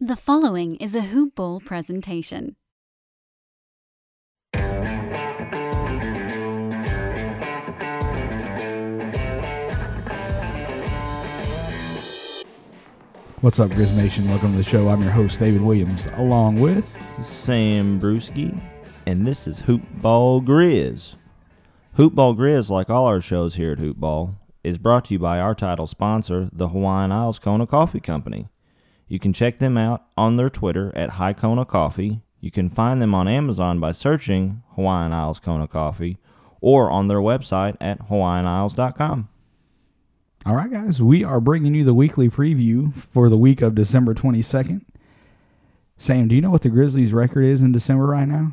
The following is a Hoop Ball presentation. What's up, Grizz Nation? Welcome to the show. I'm your host, David Williams, along with Sam Brewski, and this is Hoop Ball Grizz. Hoop Ball Grizz, like all our shows here at Hoop Ball, is brought to you by our title sponsor, the Hawaiian Isles Kona Coffee Company. You can check them out on their Twitter at High Kona Coffee. You can find them on Amazon by searching Hawaiian Isles Kona Coffee or on their website at hawaiianisles.com. All right, guys, we are bringing you the weekly preview for the week of December 22nd. Sam, do you know what the Grizzlies' record is in December right now?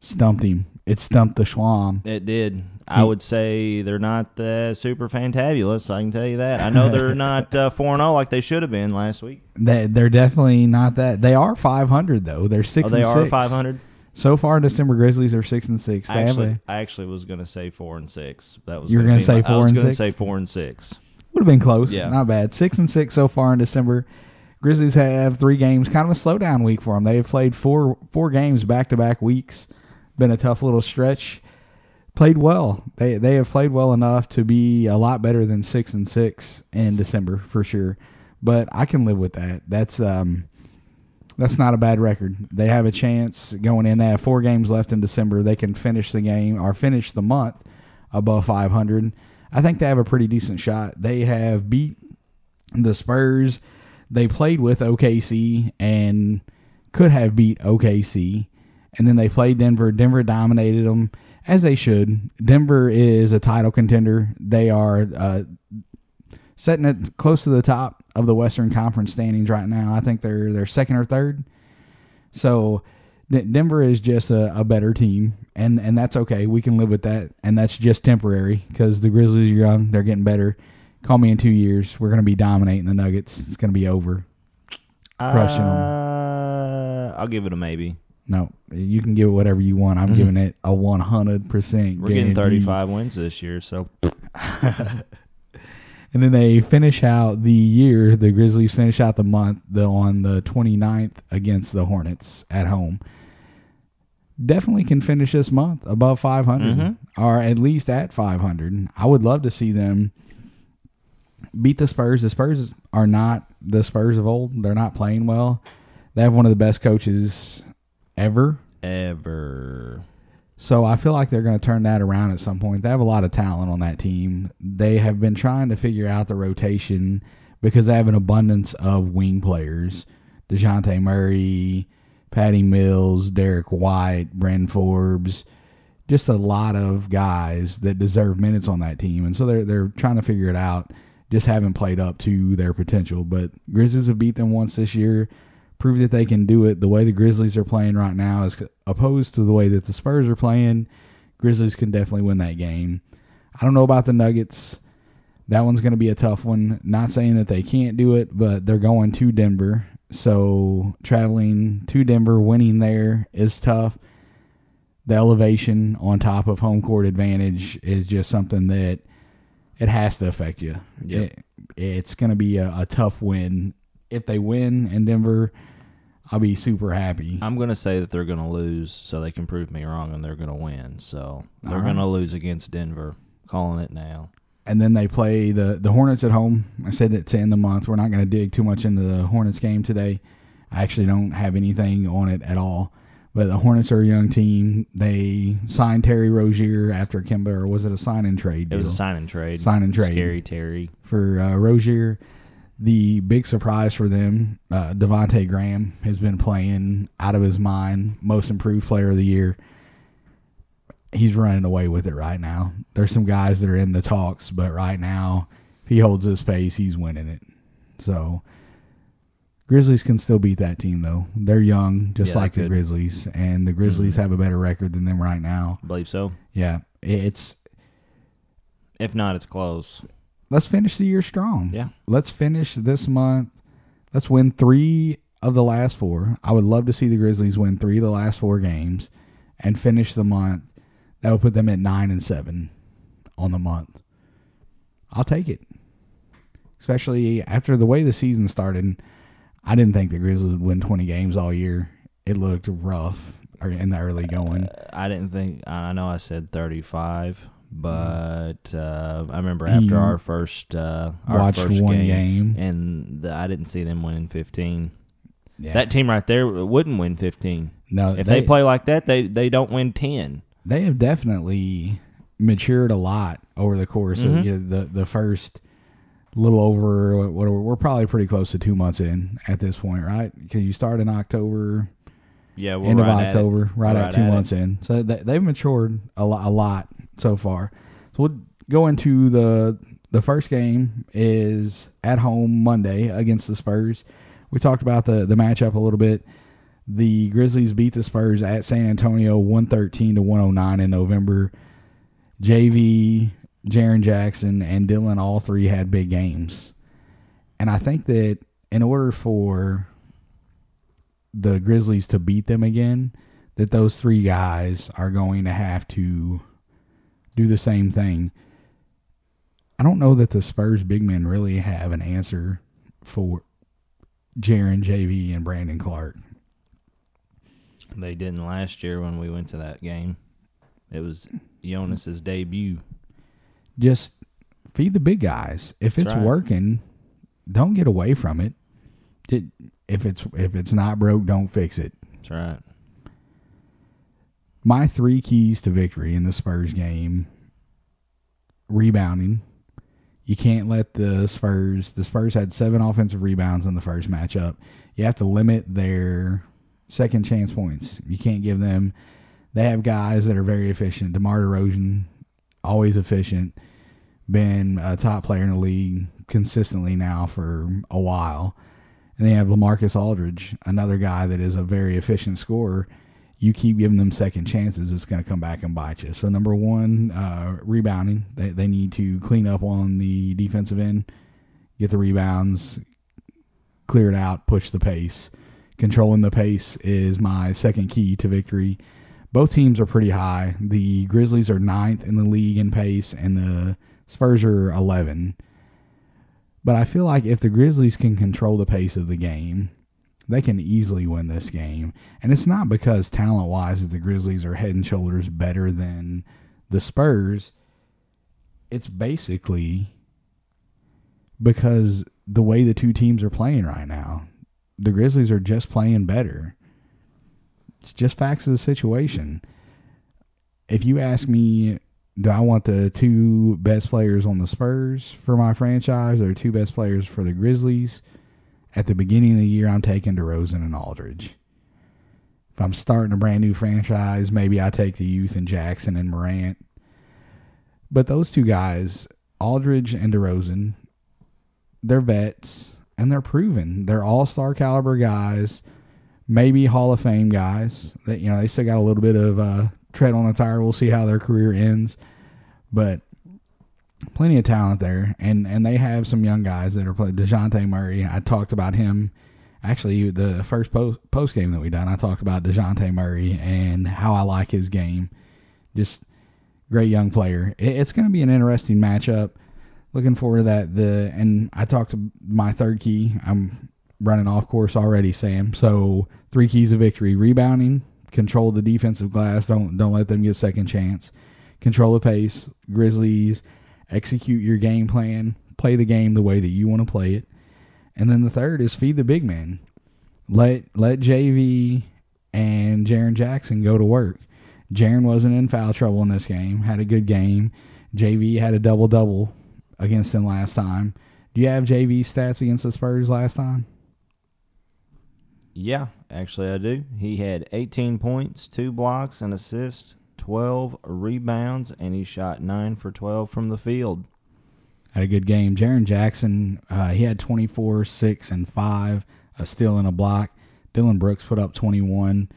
Stumped him. It stumped the Schwam. It did. I would say they're not uh, super fantabulous. I can tell you that. I know they're not uh, four and zero like they should have been last week. They, they're definitely not that. They are 500 though. They're six. Oh, they and are five hundred. so far. In December Grizzlies are six and six. They Actually, I actually was going to say four and six. That was You were gonna gonna say my- four I was gonna six? say four and six. Would have been close. Yeah. Not bad. Six and six so far in December. Grizzlies have three games, kind of a slowdown week for them. They have played four four games back to back weeks. Been a tough little stretch. Played well. They they have played well enough to be a lot better than six and six in December for sure. But I can live with that. That's um that's not a bad record. They have a chance going in. They have four games left in December. They can finish the game or finish the month above 500. I think they have a pretty decent shot. They have beat the Spurs. They played with OKC and could have beat OKC. And then they played Denver. Denver dominated them as they should. Denver is a title contender. They are uh, setting it close to the top of the Western Conference standings right now. I think they're they're second or third. So D- Denver is just a, a better team, and and that's okay. We can live with that, and that's just temporary because the Grizzlies are young. They're getting better. Call me in two years. We're going to be dominating the Nuggets. It's going to be over. Crushing Uh, I'll give it a maybe. No, you can give it whatever you want. I'm giving it a 100 percent. We're getting thirty-five wins this year, so And then they finish out the year. The Grizzlies finish out the month the, on the 29th against the Hornets at home. Definitely can finish this month above 500 Mhm. or at least at 500. I would love to see them beat the Spurs. The Spurs are not the Spurs of old. They're not playing well. They have one of the best coaches ever. ever. So I feel like they're going to turn that around at some point. They have a lot of talent on that team. They have been trying to figure out the rotation because they have an abundance of wing players. DeJounte Murray, Patty Mills, Derrick White, Bryn Forbes, just a lot of guys that deserve minutes on that team. And so they're they're trying to figure it out. Just haven't played up to their potential. But Grizzlies have beat them once this year prove that they can do it the way the Grizzlies are playing right now as opposed to the way that the Spurs are playing. Grizzlies can definitely win that game. I don't know about the Nuggets. That one's going to be a tough one. Not saying that they can't do it, but they're going to Denver. So traveling to Denver, winning there is tough. The elevation on top of home court advantage is just something that it has to affect you. Yep. It- it's going to be a, a tough win. If they win in Denver, I'll be super happy. I'm going to say that they're going to lose, so they can prove me wrong, and they're going to win. So they're right. going to lose against Denver. Calling it now. and then they play the the Hornets at home. I said it to end the month. We're not going to dig too much into the Hornets game today. I actually don't have anything on it at all. But the Hornets are a young team. They signed Terry Rozier after Kemba, or was it a sign and trade? It was a sign and trade. Sign and trade. Scary Terry. for uh, Rozier. The big surprise for them, uh, Devonte Graham has been playing out of his mind. Most improved player of the year. He's running away with it right now. There's some guys that are in the talks, but right now, if he holds his pace, he's winning it. So, Grizzlies can still beat that team though. They're young, just Yeah, like the. Grizzlies, and the Grizzlies Mhm. have a better record than them right now. I believe so. Yeah, it's If not, it's close. Let's finish the year strong. Yeah. Let's finish this month. Let's win three of the last four. I would love to see the Grizzlies win three of the last four games and finish the month. That would put them at nine and seven on the month. I'll take it. Especially after the way the season started. I didn't think the Grizzlies would win 20 games all year. It looked rough in the early going. Uh, I didn't think. I know I said 35, but uh, I remember You after our first uh, our watched first one game, game. and the, I didn't see them winning 15. Yeah. That team right there wouldn't win 15. no, If they, play like that, they they don't win 10. they have definitely matured a lot over the course Mhm. of you know, the the first little over what we're, probably pretty close to two months in at this point, right? Because you start in October, Yeah, we're end of right at it. October, right We're at two at it. months in. So they, they've matured a lot, a lot so far. So we'll go into the the first game is at home Monday against the Spurs. We talked about the the matchup a little bit. The Grizzlies beat the Spurs at San Antonio 113 to 109 in November. JV, Jaren Jackson, and Dillon all three had big games. And I think that in order for the Grizzlies to beat them again, that those three guys are going to have to do the same thing. I don't know that the Spurs big men really have an answer for Jaren, JV, and Brandon Clarke. They didn't last year when we went to that game. It was Jonas's debut. Just feed the big guys. If That's it's right. working, don't get away from it. it. If it's if it's not broke, don't fix it. That's right. My three keys to victory in the Spurs game rebounding. You can't let the Spurs, the Spurs had seven offensive rebounds in the first matchup. You have to limit their second chance points. You can't give them, they have guys that are very efficient. DeMar DeRozan, always efficient, been a top player in the league consistently now for a while. And they have Lamarcus Aldridge, another guy that is a very efficient scorer you keep giving them second chances, it's going to come back and bite you. So number one, uh, rebounding. They they need to clean up on the defensive end, get the rebounds, clear it out, push the pace. Controlling the pace is my second key to victory. Both teams are pretty high. The Grizzlies are ninth in the league in pace, and the Spurs are 11. But I feel like if the Grizzlies can control the pace of the game, they can easily win this game. And it's not because talent wise the Grizzlies are head and shoulders better than the Spurs. It's basically because the way the two teams are playing right now. The Grizzlies are just playing better. It's just facts of the situation. If you ask me, do I want the two best players on the Spurs for my franchise or two best players for the Grizzlies? At the beginning of the year, I'm taking DeRozan and Aldridge. If I'm starting a brand new franchise, maybe I take the youth and Jackson and Morant. But those two guys, Aldridge and DeRozan, they're vets and they're proven. They're all star caliber guys, maybe Hall of Fame guys. That you know they still got a little bit of uh, tread on the tire. We'll see how their career ends, but plenty of talent there, and and they have some young guys that are playing. Dejounte Murray, I talked about him. Actually, the first post post game that we done, I talked about Dejounte Murray and how I like his game. Just great young player. It, it's going to be an interesting matchup. Looking forward to that. The and I talked to my third key. I'm running off course already, Sam. So three keys of victory: rebounding, control the defensive glass. Don't don't let them get second chance. Control the pace. Grizzlies execute your game plan, play the game the way that you want to play it. And then the third is feed the big man. Let let JV and Jaren Jackson go to work. Jaren wasn't in foul trouble in this game, had a good game. JV had a double double against him last time. Do you have JV stats against the Spurs last time? Yeah, actually, I do. He had 18 points, two blocks, and assists, 12 rebounds, and he shot 9 for 12 from the field. Had a good game. Jaren Jackson, uh, he had 24, 6, and 5, a steal and a block. Dillon Brooks put up 21.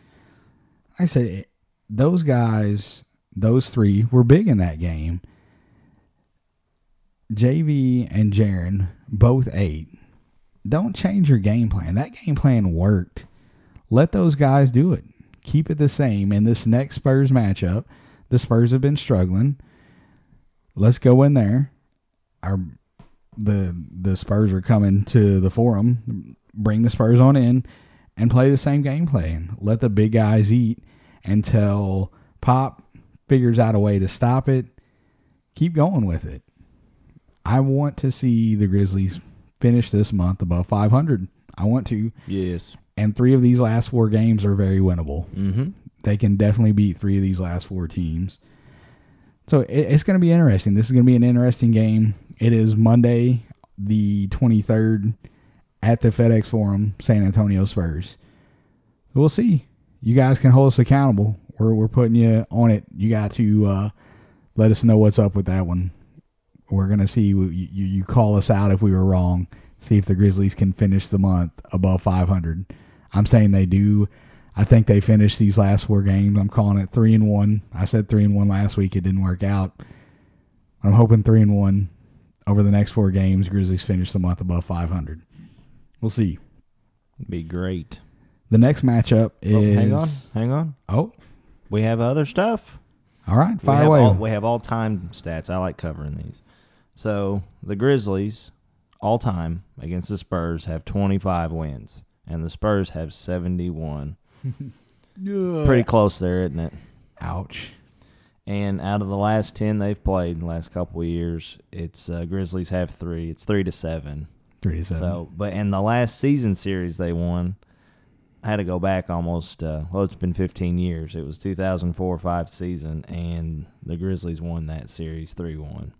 Like I said, those guys, those three, were big in that game. JV and Jaren, both eight. Don't change your game plan. That game plan worked. Let those guys do it. Keep it the same. In this next Spurs matchup, the Spurs have been struggling. Let's go in there. Our the the Spurs are coming to the forum bring the Spurs on in and play the same game plan. Let the big guys eat until Pop figures out a way to stop it. Keep going with it. I want to see the Grizzlies finish this month above 500. I want to. Yes. And three of these last four games are very winnable. Mm-hmm. They can definitely beat three of these last four teams. So it, it's going to be interesting. This is going to be an interesting game. It is Monday, the 23rd, at the FedEx Forum, San Antonio Spurs. We'll see. You guys can hold us accountable. We're, we're putting you on it. You got to uh, let us know what's up with that one. We're going to see. You, you, you call us out if we were wrong. See if the Grizzlies can finish the month above 500. I'm saying they do. I think they finished these last four games. I'm calling it three and one. I said three and one last week. It didn't work out. I'm hoping three and one over the next four games. Grizzlies finish the month above 500. We'll see. Be great. The next matchup is. Oh, hang on. Hang on. Oh, We have other stuff. all right. Fire have away. All, we have all time stats. I like covering these. So the Grizzlies, all time against the Spurs, have 25 wins, and the Spurs have 71. Pretty close there, isn't it? Ouch. And out of the last 10 they've played in the last couple of years, it's uh, Grizzlies have three. It's three to seven. Three to seven. So, but in the last season series they won, I had to go back almost. Uh, well, it's been 15 years. It was 2004-5 season, and the Grizzlies won that series three one.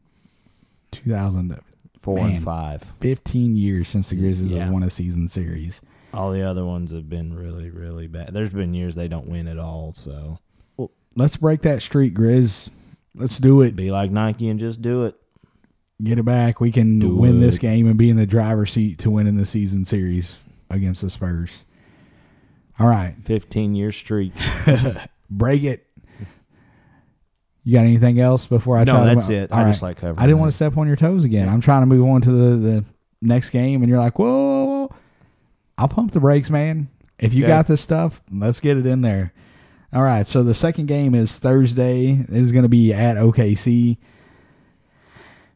2000, Four Man. and five. 15 years since the Grizzlies Yeah. have won a season series. All the other ones have been really, really bad. There's been years they don't win at all. So Let's break that streak, Grizz. Let's do it. be like Nike and just do it. Get it back. We can Do win this game and be in the driver's seat to win in the season series against the Spurs. All right. 15 year streak. Break it. You got anything else before I no, that's it. All I right. just like covering. I didn't want to step on your toes again. Yeah. I'm trying to move on to the, the next game, and you're like, whoa. I'll pump the brakes, man. If you Okay. got this stuff, let's get it in there. All right, so the second game is Thursday. It is going to be at OKC.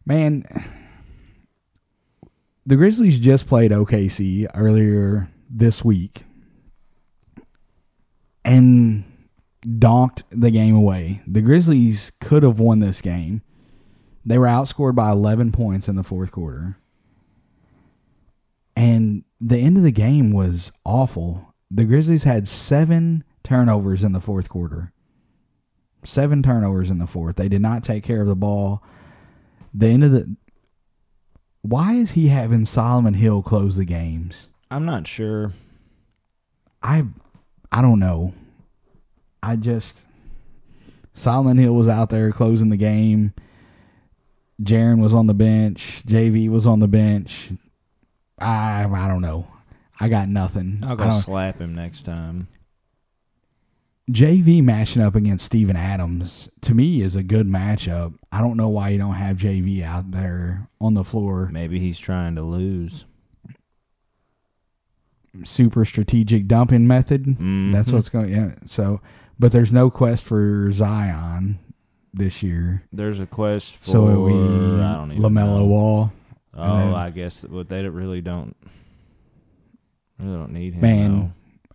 Man, the Grizzlies just played OKC earlier this week and donked the game away. The Grizzlies could have won this game. They were outscored by 11 points in the fourth quarter. And the end of the game was awful. The Grizzlies had seven turnovers in the fourth quarter. Seven turnovers in the fourth. They did not take care of the ball. The end of the. Why is he having Solomon Hill close the games? I'm not sure. I I don't know. I just Solomon Hill was out there closing the game. Jaren was on the bench. JV was on the bench. I I don't know. I got nothing. I'll go slap him next time. JV matching up against Steven Adams to me is a good matchup. I don't know why you don't have JV out there on the floor. Maybe he's trying to lose. Super strategic dumping method. That's Mhm. what's going. Yeah. So, but there's no quest for Zion this year. There's a quest for So are we I don't even Lamelo know. Wall. Oh, then- I guess, but they really don't. Really don't need him. Man. though.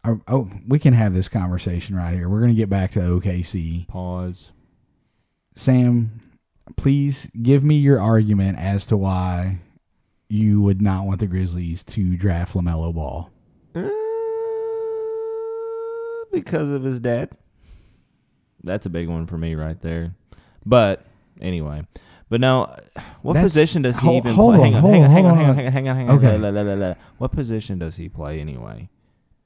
Oh, oh, we can have this conversation right here. We're gonna get back to OKC. Pause. Sam, please give me your argument as to why you would not want the Grizzlies to draft Lamelo Ball. Uh, because of his dad. That's a big one for me right there. But anyway, but now, what That's- position does he hold- even hold play? on, hang on, hold hang on, on, hang on, hold hang on, on. hang on, hang on, hang on. Okay. La, la, la, la, la. What position does he play anyway?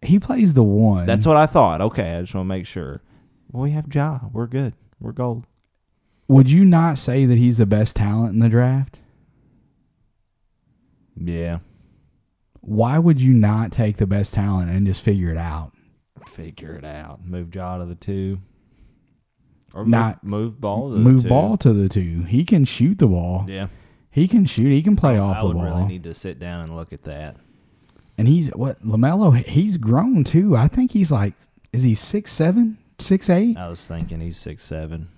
He plays the one. That's what I thought. Okay, I just want to make sure. Well, we have Ja. We're good. We're gold. Would you not say that he's the best talent in the draft? Yeah. Why would you not take the best talent and just figure it out? Figure it out. Move Ja to the two. Or Not- move, move ball to the Move two. ball to the two. He can shoot the ball. Yeah. He can shoot. He can play off I the ball. really need to sit down and look at that. and he's what Lamelo. He's grown too. I think he's like, is he six seven, six eight? I was thinking he's six seven.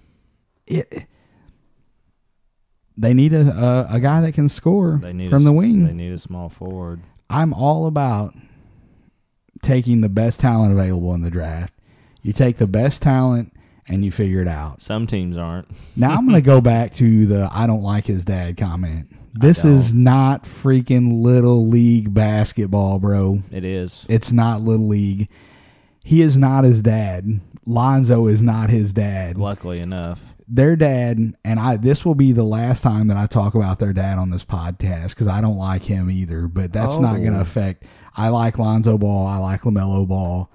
It, they need a, a a guy that can score from a, the wing. They need a small forward. I'm all about taking the best talent available in the draft. You take the best talent and you figure it out. Some teams aren't. Now I'm going to go back to the I don't like his dad comment. This is not freaking little league basketball, bro. It is. It's not little league. He is not his dad. Lonzo is not his dad. Luckily enough. Their dad, and I. This will be the last time that I talk about their dad on this podcast because I don't like him either. But that's not going to Oh. affect. I like Lonzo Ball. I like Lamelo Ball.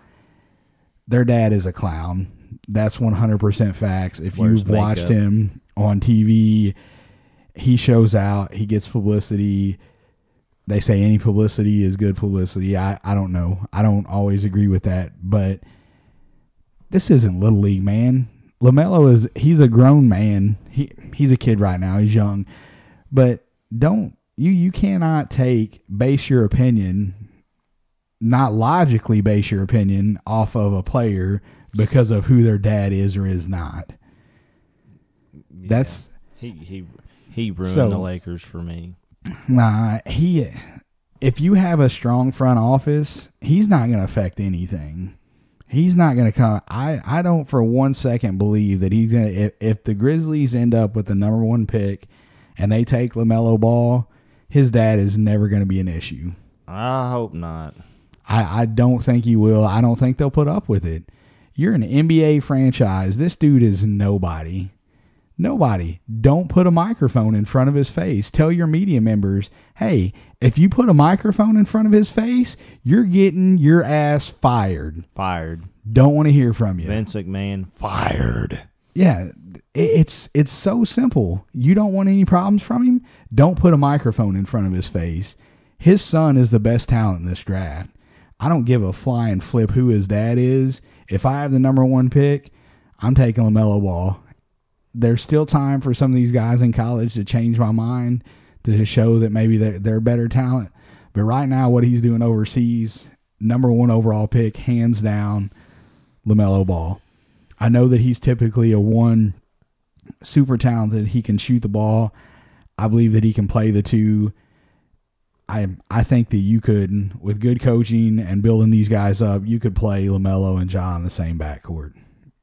Their dad is a clown. That's 100% facts. If you've watched makeup. him on TV, he shows out. He gets publicity. They say any publicity is good publicity. I, I don't know. I don't always agree with that, but this isn't little league, man. Lamelo is he's a grown man. He he's a kid right now. He's young, but don't you you cannot take base your opinion, not logically base your opinion off of a player because of who their dad is or is not. That's He he he ruined So- the Lakers for me. Nah, he. If you have a strong front office, he's not going to affect anything. He's not going to come. I I don't for one second believe that he's going to. If, if the Grizzlies end up with the number one pick, and they take Lamelo Ball, his dad is never going to be an issue. I hope not. I, I don't think he will. I don't think they'll put up with it. You're an NBA franchise. This dude is nobody. Nobody. Don't put a microphone in front of his face. Tell your media members, hey, if you put a microphone in front of his face, you're getting your ass fired. Fired. Don't want to hear from you. Vince McMahon fired. Yeah, it's it's so simple. You don't want any problems from him. Don't put a microphone in front of his face. His son is the best talent in this draft. I don't give a flying flip who his dad is. If I have the number one pick, I'm taking Lamelo Ball. There's still time for some of these guys in college to change my mind to show that maybe they're, they're better talent. But right now, what he's doing overseas, number one overall pick, hands down, Lamelo Ball. I know that he's typically a one super talented. He can shoot the ball. I believe that he can play the two. I I think that you could, with good coaching and building these guys up, you could play Lamelo and John the same backcourt.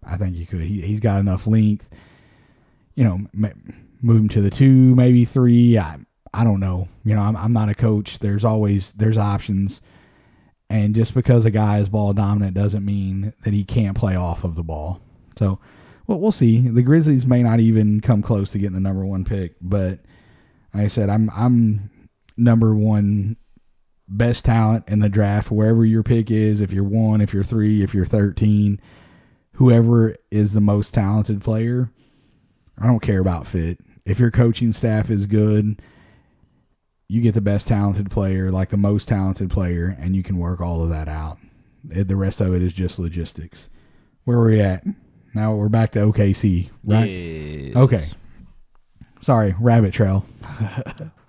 I think you could. He he's got enough length. You know, move him to the two, maybe three. I I don't know. You know, I'm I'm not a coach. There's always there's options. And just because a guy is ball dominant doesn't mean that he can't play off of the ball. So, well, we'll see. The Grizzlies may not even come close to getting the number one pick, but like I said, I'm I'm number one best talent in the draft, wherever your pick is. If you're one, if you're three, if you're thirteen, whoever is the most talented player, I don't care about fit. If your coaching staff is good, you get the best talented player, like the most talented player, and you can work all of that out. The rest of it is just logistics. Where are we at? Now we're back to OKC, right? Yes. Okay. Sorry, rabbit trail.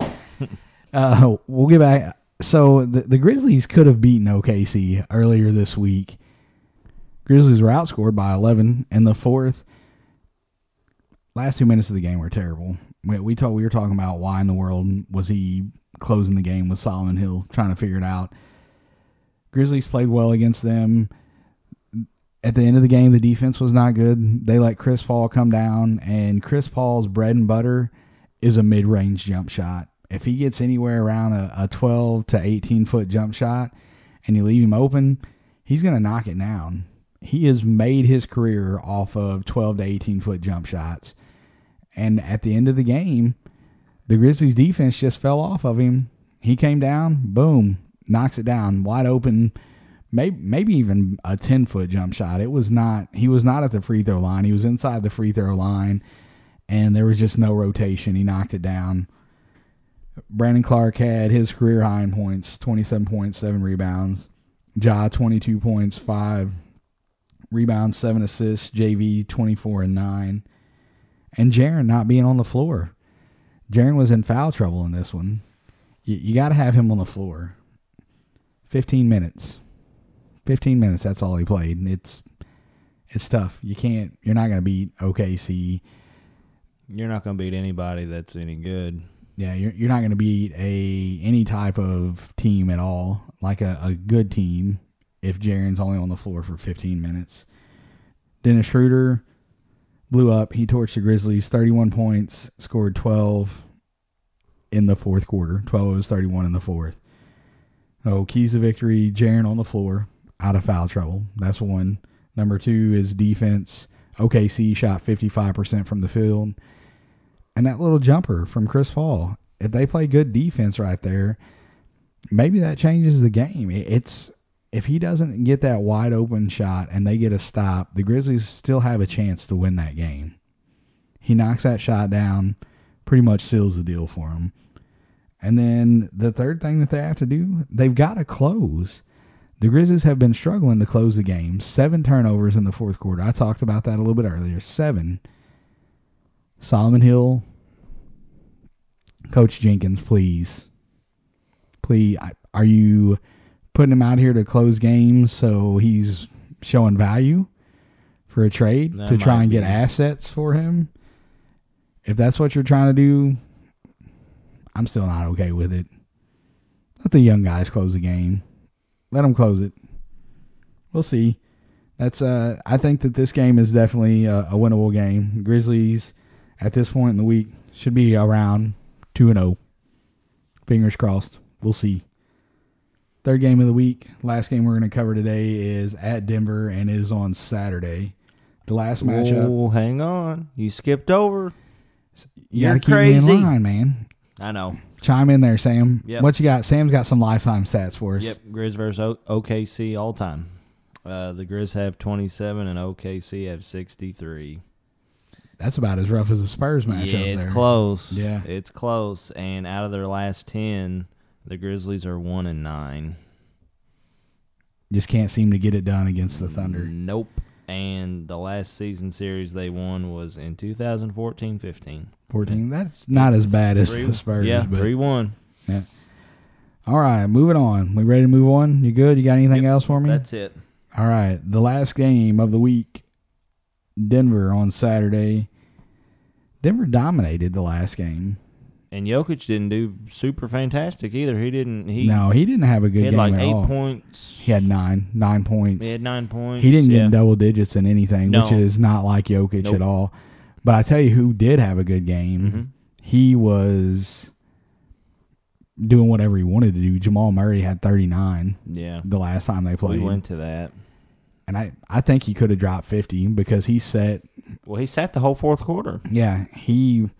uh, we'll get back. So the the Grizzlies could have beaten OKC earlier this week. Grizzlies were outscored by 11 in the fourth. Last two minutes of the game were terrible. We we, we were talking about why in the world was he closing the game with Solomon Hill, trying to figure it out. Grizzlies played well against them at the end of the game, the defense was not good. They let Chris Paul come down, and Chris Paul's bread and butter is a mid range jump shot. If he gets anywhere around a, a 12 to 18 foot jump shot and you leave him open, he's going to knock it down. He has made his career off of 12 to 18 foot jump shots. And at the end of the game, the Grizzlies defense just fell off of him. He came down, boom, knocks it down, wide open maybe maybe even a 10 foot jump shot. It was not he was not at the free throw line. He was inside the free throw line and there was just no rotation. He knocked it down. Brandon Clarke had his career high in points, 27 points, 7 rebounds. Ja 22 points, 5 rebounds, 7 assists, JV 24 and 9. And Jaren not being on the floor. Jaren was in foul trouble in this one. You, you got to have him on the floor. 15 minutes. 15 minutes. That's all he played. And it's it's tough. You can't. You're not going to beat OKC. You're not going to beat anybody that's any good. Yeah, you're you're not going to beat a any type of team at all. Like a, a good team if Jaren's only on the floor for 15 minutes. Dennis Schroeder blew up. He torched the Grizzlies, 31 points, scored 12 in the fourth quarter. 12 of his 31 in the fourth. Oh, keys to victory, Jaren on the floor, out of foul trouble. That's one. Number two is defense. OKC shot 55% from the field. And that little jumper from Chris Paul. If they play good defense right there, maybe that changes the game. It's if he doesn't get that wide open shot and they get a stop, the Grizzlies still have a chance to win that game. He knocks that shot down, pretty much seals the deal for him. And then the third thing that they have to do, they've got to close. The Grizzlies have been struggling to close the game. Seven turnovers in the fourth quarter. I talked about that a little bit earlier. Seven. Solomon Hill, Coach Jenkins, please. Please, are you putting him out here to close games so he's showing value for a trade That to try and get be. assets for him? If that's what you're trying to do, I'm still not okay with it. Let the young guys close the game. Let them close it. We'll see. That's uh I think that this game is definitely a, a winnable game. Grizzlies at this point in the week should be around 2 and 0. Fingers crossed. We'll see. Third game of the week, last game we're going to cover today is at Denver and is on Saturday. The last matchup, Oh, hang on. You skipped over. you you're got to keep me crazy. in line, man. I know. Chime in there, Sam. Yep. What you got? Sam's got some lifetime stats for us. Yep, Grizz versus o- OKC all time. Uh, the Grizz have 27 and OKC have 63. That's about as rough as the Spurs matchup. yeah, it's there. close. Yeah. it's close. And out of their last 10, the Grizzlies are one and nine. Just can't seem to get it done against the Thunder. Nope. And the last season series they won was in 2014-15. 14. That's not as bad as Three- the Spurs. yeah, but, three one. Yeah. All right, moving on. We ready to move on? You good? You got anything Yep, else for me? That's it. All right, the last game of the week, Denver on Saturday. Denver dominated the last game. And Jokic didn't do super fantastic either. He didn't. He, no, he didn't have a good he had game like at eight all. points. He had nine, nine points. He had nine points. He didn't get yeah. in double digits in anything, which is not like Jokic Nope. at all. But I tell you who did have a good game. Mhm. He was doing whatever he wanted to do. Jamal Murray had 39 Yeah, the last time they we played. went to that. And I, I think he could have dropped 50 because he set, Well, he sat the whole fourth quarter. yeah, he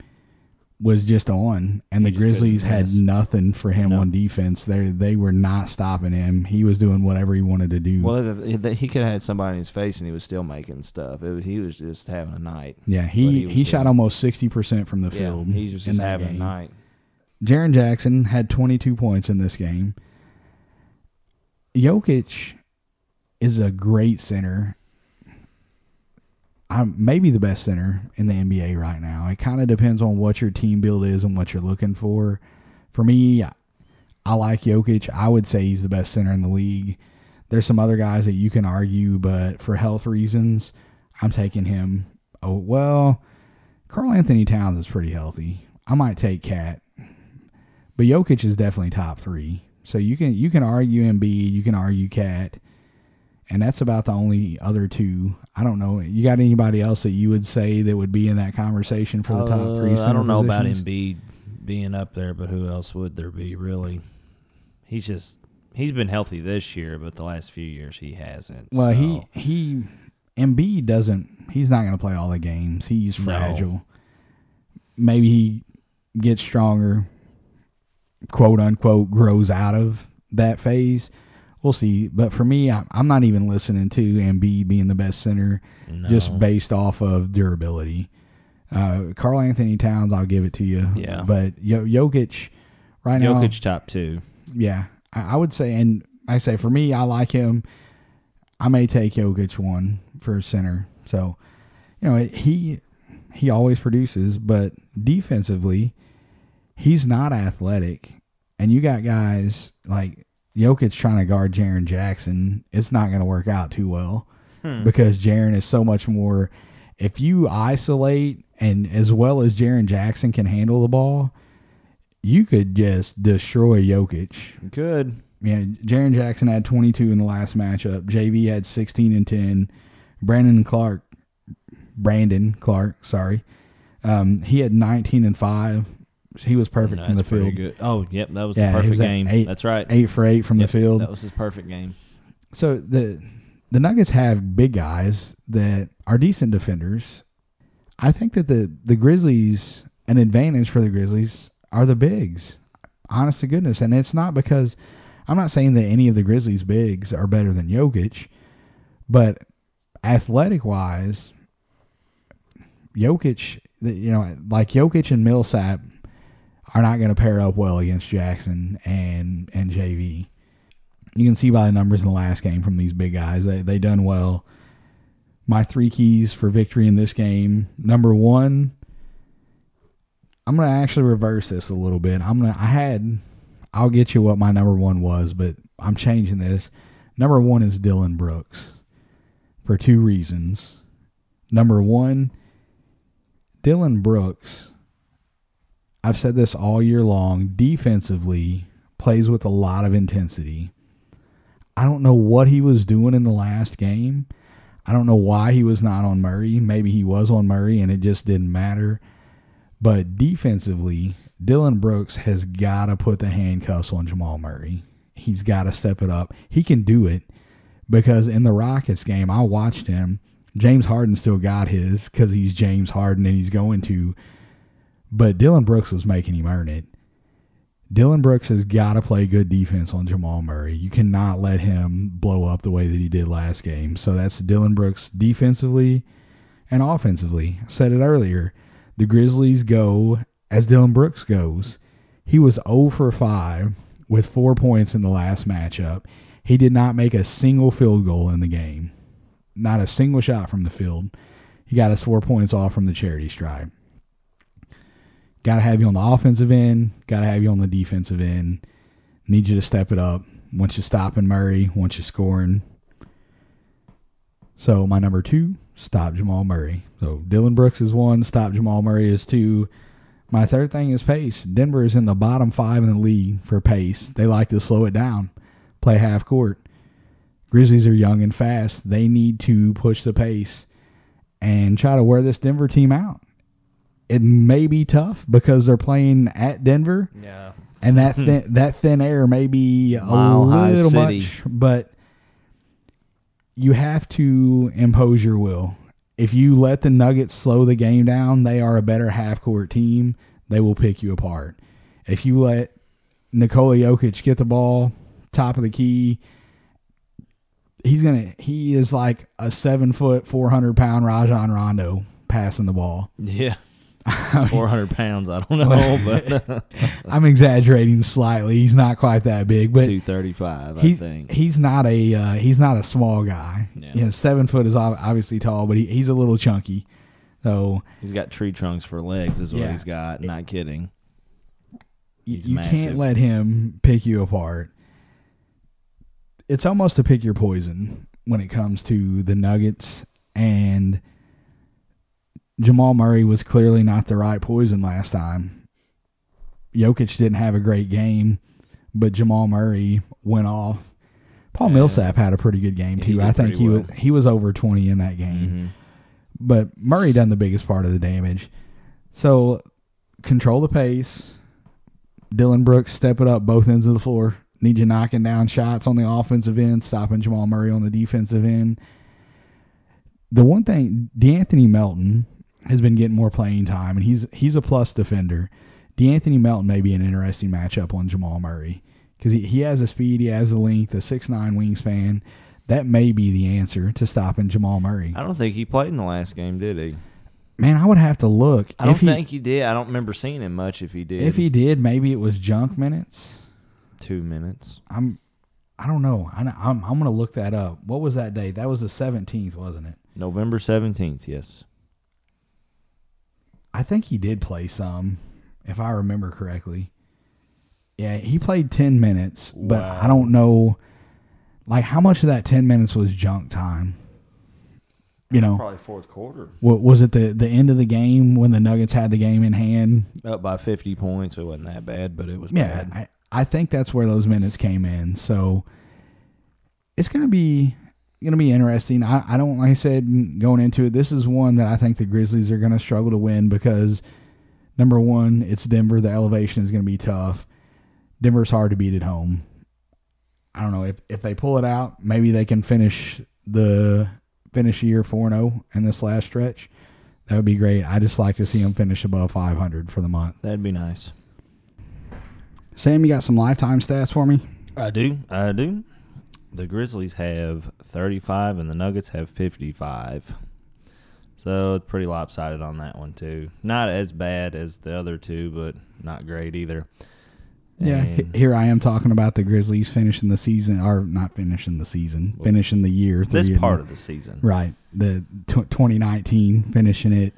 was just on, and He the Grizzlies had nothing for him No. on defense. They they were not stopping him. He was doing whatever he wanted to do. Well, he could have had somebody in his face, and he was still making stuff. It was he was just having a night. yeah, he, he he, shot almost 60% from the Yeah, field. he was just having game. a night. Jaren Jackson had 22 points in this game. Jokic is a great center. I'm maybe the best center in the NBA right now. It kind of depends on what your team build is and what you're looking for. For me, I- like Jokic. I would say he's the best center in the league. There's some other guys that you can argue, but for health reasons, I'm taking him. Oh well, Karl Anthony Towns is pretty healthy. I might take Cat, but Jokic is definitely top three. So you can you can argue Embiid, you can argue Cat, and that's about the only other two. I don't know. You got anybody else that you would say that would be in that conversation for the top three? Uh, I don't know about positions? Embiid being up there, but who else would there be? Really, he's just he's been healthy this year, but the last few years he hasn't. Well, so. he he Embiid doesn't. He's not going to play all the games. He's No. fragile. Maybe he gets stronger, quote unquote, grows out of that phase. We'll see. But for me, I, I'm not even listening to Embiid being the best center no. just based off of durability. Uh, Karl Anthony Towns, I'll give it to you. Yeah. But Yo- Jokic, right now, Jokic top two. yeah, I, I would say, and I say for me, I like him. I may take Jokic one for a center. So, you know, he he always produces, but defensively, he's not athletic. And you got guys like Jokic trying to guard Jaren Jackson. It's not going to work out too well because Jaren is so much more. If you isolate and as well as Jaren Jackson can handle the ball, you could just destroy Jokic. Good. Yeah, Jaren Jackson had 22 in the last matchup. JV had 16 and 10. Brandon Clarke, Brandon Clarke, sorry, um, he had 19 and five. He was perfect No, from the field. Good. Oh, yep, that was Yeah, the perfect was game. eight- That's right. Eight for eight from Yep, the field. That was his perfect game. So the the Nuggets have big guys that are decent defenders. I think that the the Grizzlies an advantage for the Grizzlies are the bigs. Honest to goodness, and it's not because I'm not saying that any of the Grizzlies bigs are better than Jokic, but athletic wise, Jokic, you know, like Jokic and Millsap are not going to pair up well against Jackson and and JV. You can see by the numbers in the last game from these big guys. They they done well. My three keys for victory in this game. Number one, I'm gonna actually reverse this a little bit. I'm gonna I had I'll get you what my number one was, but I'm changing this. Number one is Dillon Brooks for two reasons. Number one, Dillon Brooks, I've said this all year long, defensively plays with a lot of intensity. I don't know what he was doing in the last game. I don't know why he was not on Murray. Maybe he was on Murray and it just didn't matter. But defensively, Dillon Brooks has got to put the handcuffs on Jamal Murray. He's got to step it up. He can do it because in the Rockets game, I watched him. James Harden still got his because he's James Harden and he's going to. But Dillon Brooks was making him earn it. Dillon Brooks has got to play good defense on Jamal Murray. You cannot let him blow up the way that he did last game. So that's Dillon Brooks defensively and offensively. I said it earlier. The Grizzlies go as Dillon Brooks goes. He was 0 for 5 with four points in the last matchup. He did not make a single field goal in the game, not a single shot from the field. He got his four points off from the charity stripe. Got to have you on the offensive end. Got to have you on the defensive end. Need you to step it up once you're stopping Murray, once you're scoring. So my number two, stop Jamal Murray. So Dillon Brooks is one, stop Jamal Murray is two. My third thing is pace. Denver is in the bottom five in the league for pace. They like to slow it down, play half court. Grizzlies are young and fast. They need to push the pace and try to wear this Denver team out. It may be tough because they're playing at Denver, Yeah. and that hmm. thin, that thin air may be a Mile little much, but you have to impose your will. If you let the Nuggets slow the game down, they are a better half court team. They will pick you apart. If you let Nikola Jokic get the ball top of the key, he's gonna he is like a seven foot, four hundred pound Rajon Rondo passing the ball. Yeah. 400 pounds. I don't know, but I'm exaggerating slightly. He's not quite that big, but 235, I he's think. he's not a uh, he's not a small guy. Yeah. You know, seven foot is obviously tall, but he, he's a little chunky. So He's got tree trunks for legs, is what Yeah. he's got. Not kidding. He's you massive. can't let him pick you apart. It's almost to pick your poison when it comes to the Nuggets and Jamal Murray was clearly not the right poison last time. Jokic didn't have a great game, but Jamal Murray went off. Paul Yeah. Millsap had a pretty good game too. I think he well. was he was over twenty in that game. hmm But Murray done the biggest part of the damage. So control the pace. Dillon Brooks step it up both ends of the floor. Need you knocking down shots on the offensive end, stopping Jamal Murray on the defensive end. The one thing, De'Anthony Melton has been getting more playing time, and he's he's a plus defender. De'Anthony Melton may be an interesting matchup on Jamal Murray because he, he has the speed, he has the length, a six nine wingspan. That may be the answer to stopping Jamal Murray. I don't think he played in the last game, did he? Man, I would have to look. I don't he, think he did. I don't remember seeing him much if he did. if he did, maybe it was junk minutes. Two minutes. I'm, I don't know. I, I'm I'm gonna look that up. What was that date? That was the 17th, wasn't it? November 17th, yes. I think he did play some, if I remember correctly. Yeah, he played 10 minutes, but I don't know, like how much of that 10 minutes was junk time. You know, Probably fourth quarter. wa- was it the the end of the game when the Nuggets had the game in hand? Up by 50 points. It wasn't that bad, but it was Yeah, bad. I, I think that's where those minutes came in. So it's gonna be gonna be interesting. I, I don't like I said going into it. This is one that I think the Grizzlies are gonna struggle to win because number one, it's Denver. The elevation is gonna be tough. Denver's hard to beat at home. I don't know if if they pull it out, maybe they can finish the finish year 4 0 in this last stretch. That would be great. I just like to see them finish above 500 for the month. That'd be nice. Sam, you got some lifetime stats for me? I do. I do. The Grizzlies have 35 and the Nuggets have 55. So it's pretty lopsided on that one, too. Not as bad as the other two, but not great either. Yeah, And here I am talking about the Grizzlies finishing the season, or not finishing the season, finishing the year. this three and- part of the season. right, the tw 2019 finishing it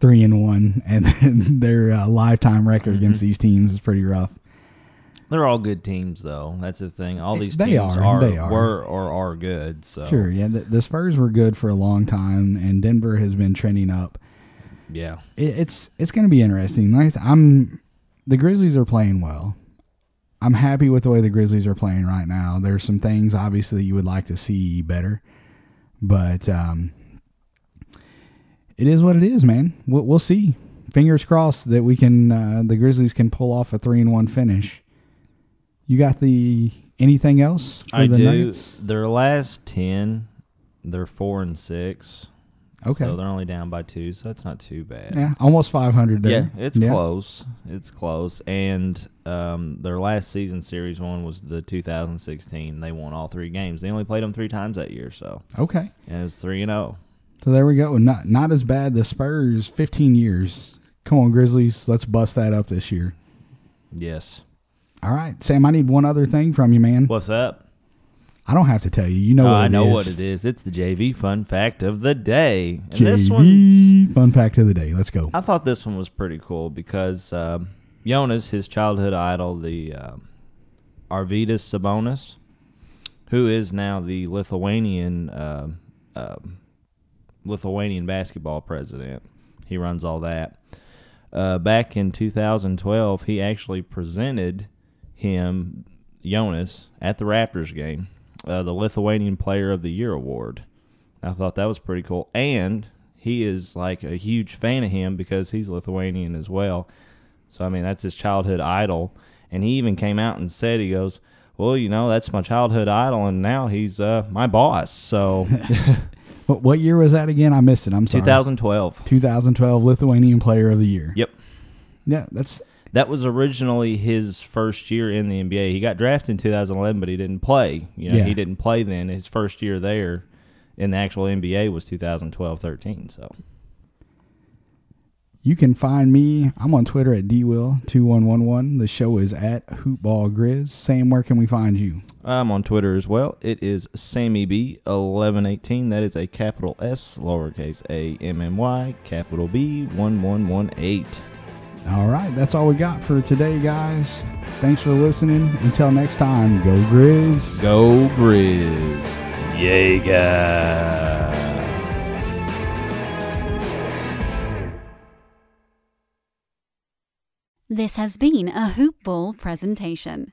three and one, and then their uh, lifetime record Mm-hmm. against these teams is pretty rough. They're all good teams, though. That's the thing. All these They teams are, are, they are. were or are good. So Sure, yeah, the, the Spurs were good for a long time, and Denver has been trending up. yeah. it, it's it's going to be interesting. Like said, I'm the Grizzlies are playing well. I'm happy with the way the Grizzlies are playing right now. There's some things obviously you would like to see better, but um, it is what it is, man. We'll, we'll see. Fingers crossed that we can uh, the Grizzlies can pull off a three and one finish. You got the anything else for I the do. Nuggets? Their last 10, they're 4 and 6. Okay, So they're only down by two, so that's not too bad. yeah, almost 500 there. Yeah, it's close. It's close. And um, their last season series one was the 2016. They won all three games. They only played them three times that year, so Okay. and it was three and oh. zero. So there we go. Not not as bad. The Spurs, 15 years. Come on, Grizzlies. Let's bust that up this year. Yes. All right, Sam. I need one other thing from you, man. What's up? I don't have to tell you. You know Oh, what I know is. what it is. It's the JV fun fact of the day. And JV this one's fun fact of the day. Let's go. I thought this one was pretty cool because um, Jonas, his childhood idol, the um, Arvydas Sabonis, who is now the Lithuanian uh, um Lithuanian basketball president, he runs all that. Uh, back in 2012, he actually presented him, Jonas, at the Raptors game, uh, the Lithuanian Player of the Year award. I thought that was pretty cool. And he is like a huge fan of him because he's Lithuanian as well. So I mean that's his childhood idol. And he even came out and said he goes, Well, you know, that's my childhood idol and now he's uh, my boss. So What, what year was that again? I missed it. I'm sorry. 2012. 2012 Lithuanian Player of the Year. Yep. Yeah, that's That was originally his first year in the NBA. He got drafted in 2011, but he didn't play. You know, Yeah. he didn't play then. His first year there in the actual NBA was 2012-13. So You can find me. I'm on Twitter at dwill2111. The show is at hoopballgrizz. Sam, where can we find you? I'm on Twitter as well. It is SammyB1118. That is a capital S, lowercase a M M Y, capital B one one one eight. All right, that's all we got for today, guys. Thanks for listening. Until next time, go Grizz. Go Grizz! Yay, guys. This has been a Hoop Ball presentation.